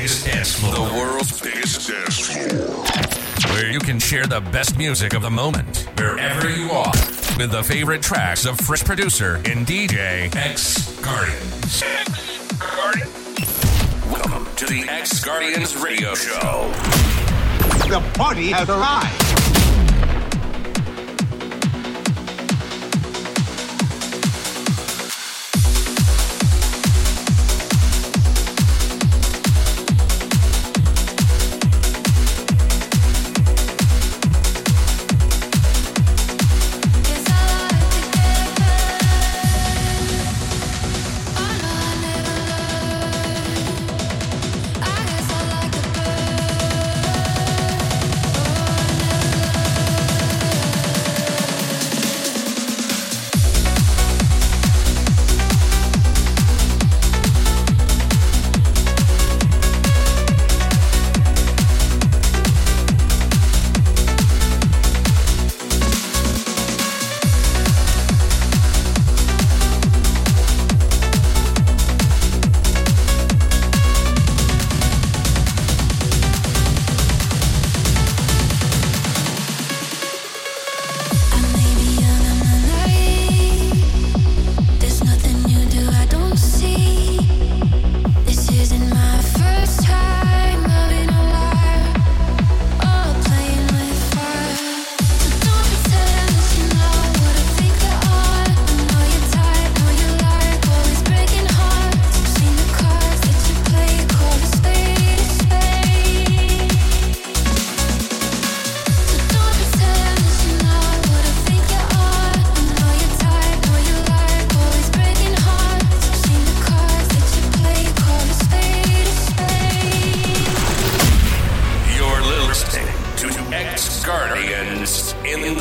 biggest dance floor. The world's biggest dance floor. Where you can share the best music of the moment, wherever you are, with the favorite tracks of fresh producer and DJ X Guardians. Welcome to the X Guardians Radio Show. The party has arrived. This isn't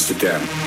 Amsterdam.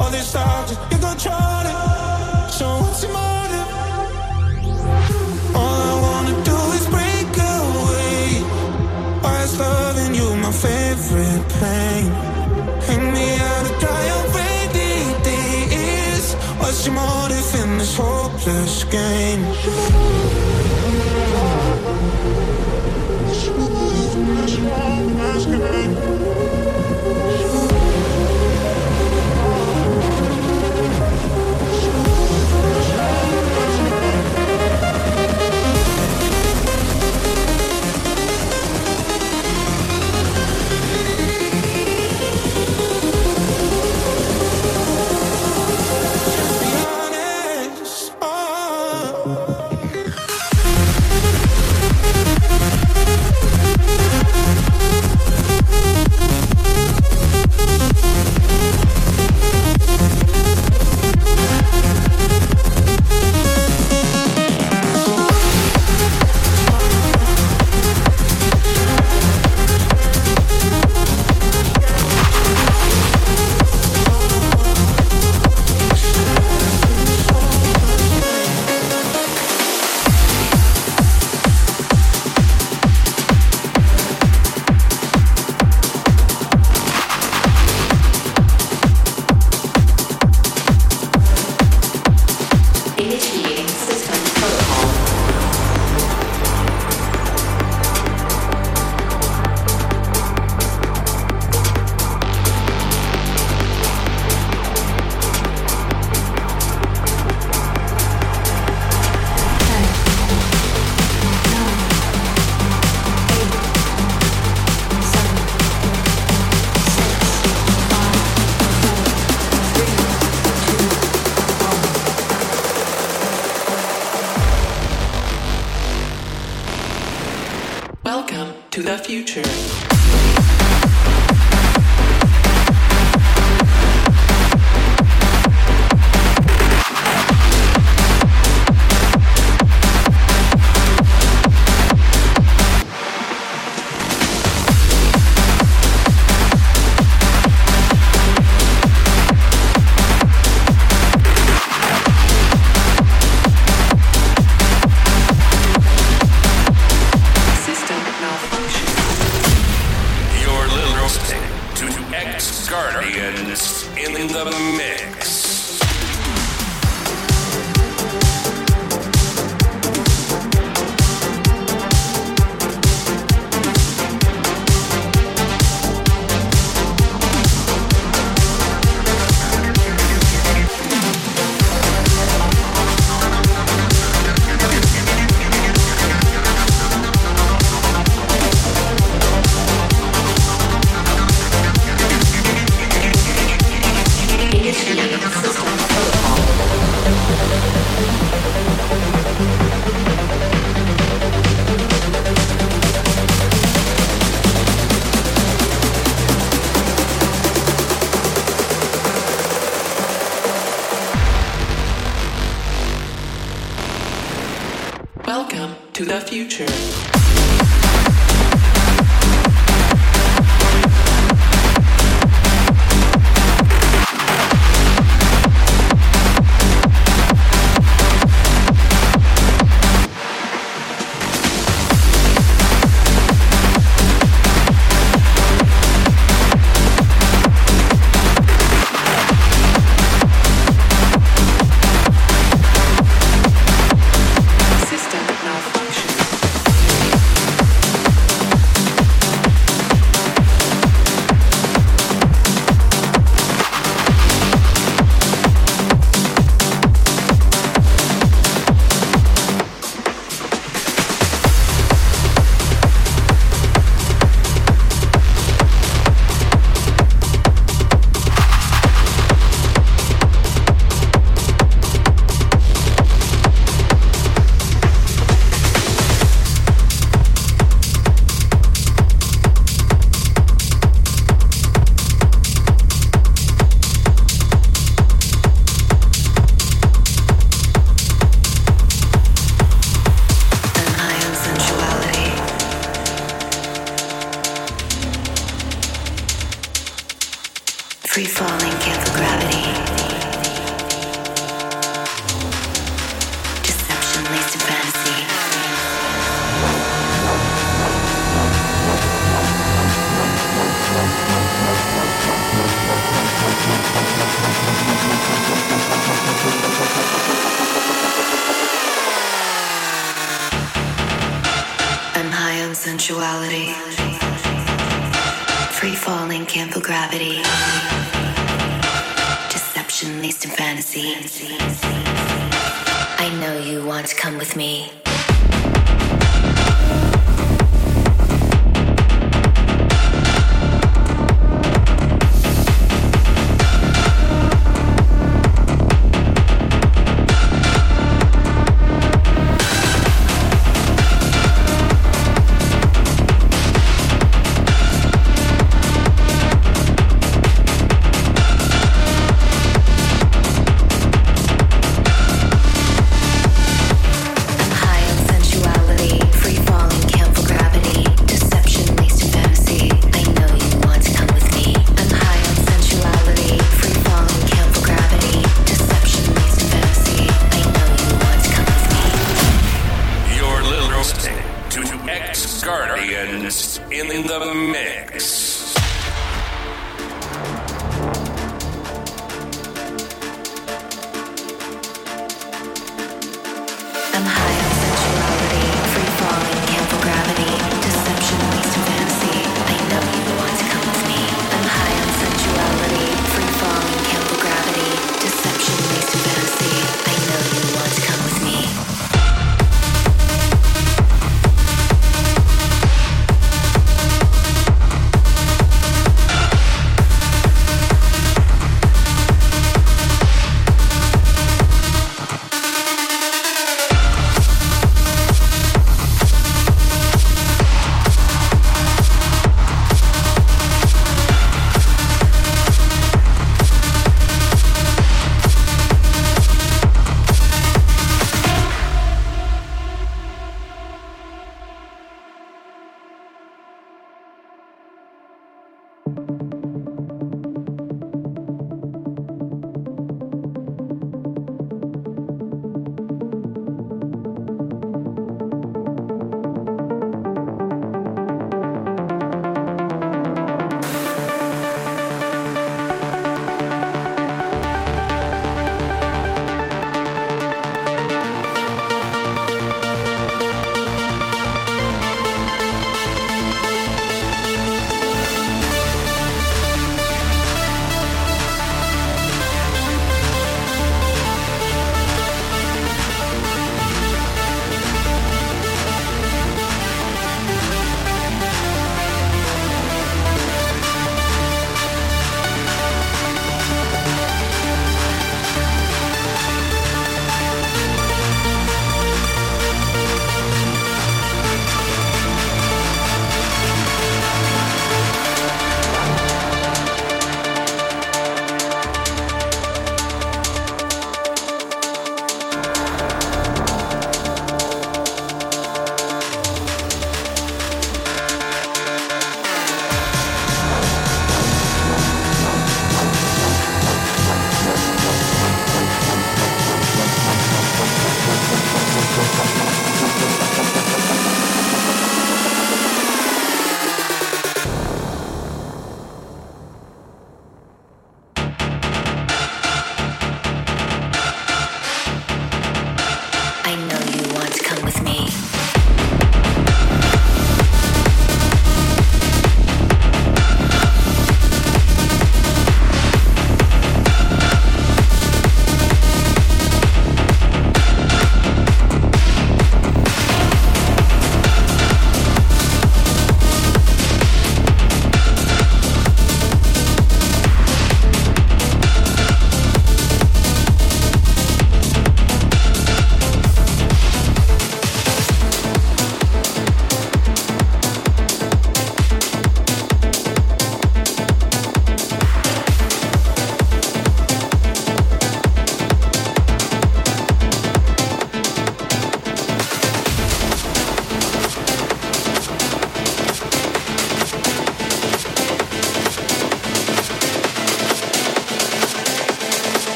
all this time.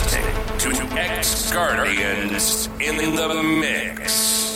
Listening to X Guardians in the mix.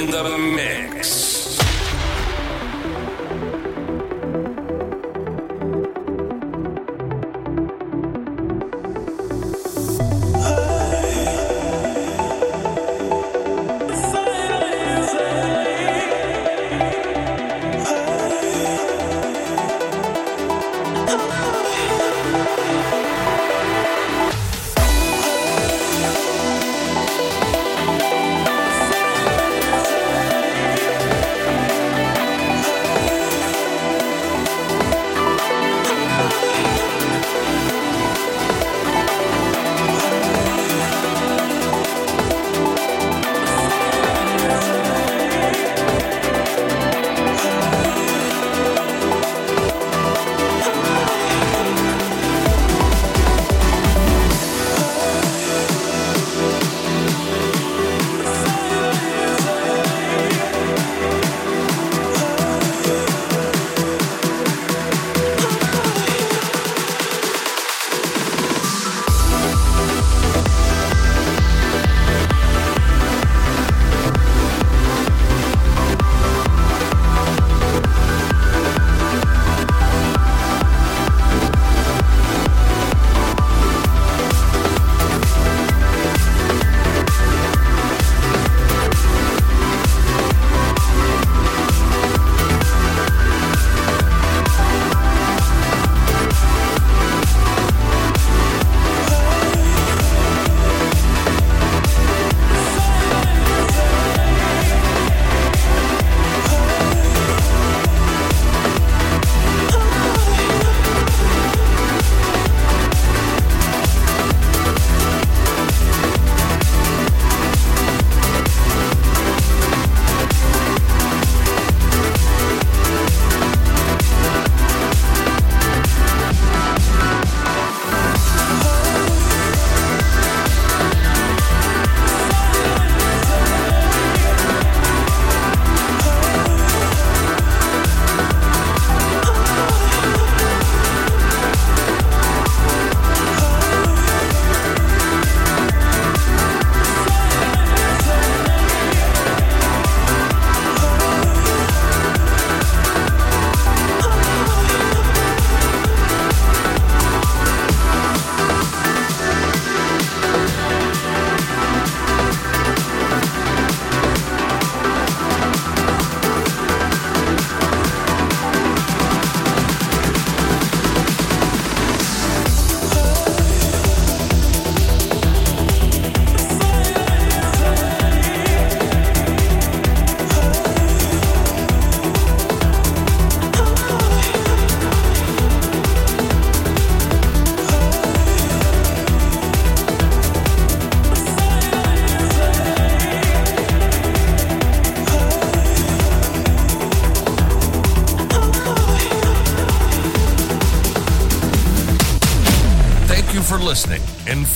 in the mix.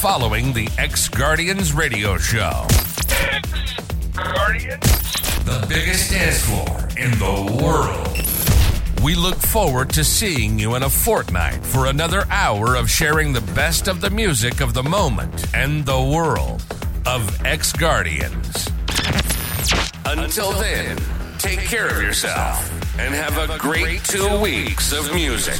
Following the X Guardians radio show. Guardian. The biggest dance floor in the world. We look forward to seeing you in a fortnight for another hour of sharing the best of the music of the moment and the world of X Guardians. Until then, take care of yourself and have a great two weeks of music.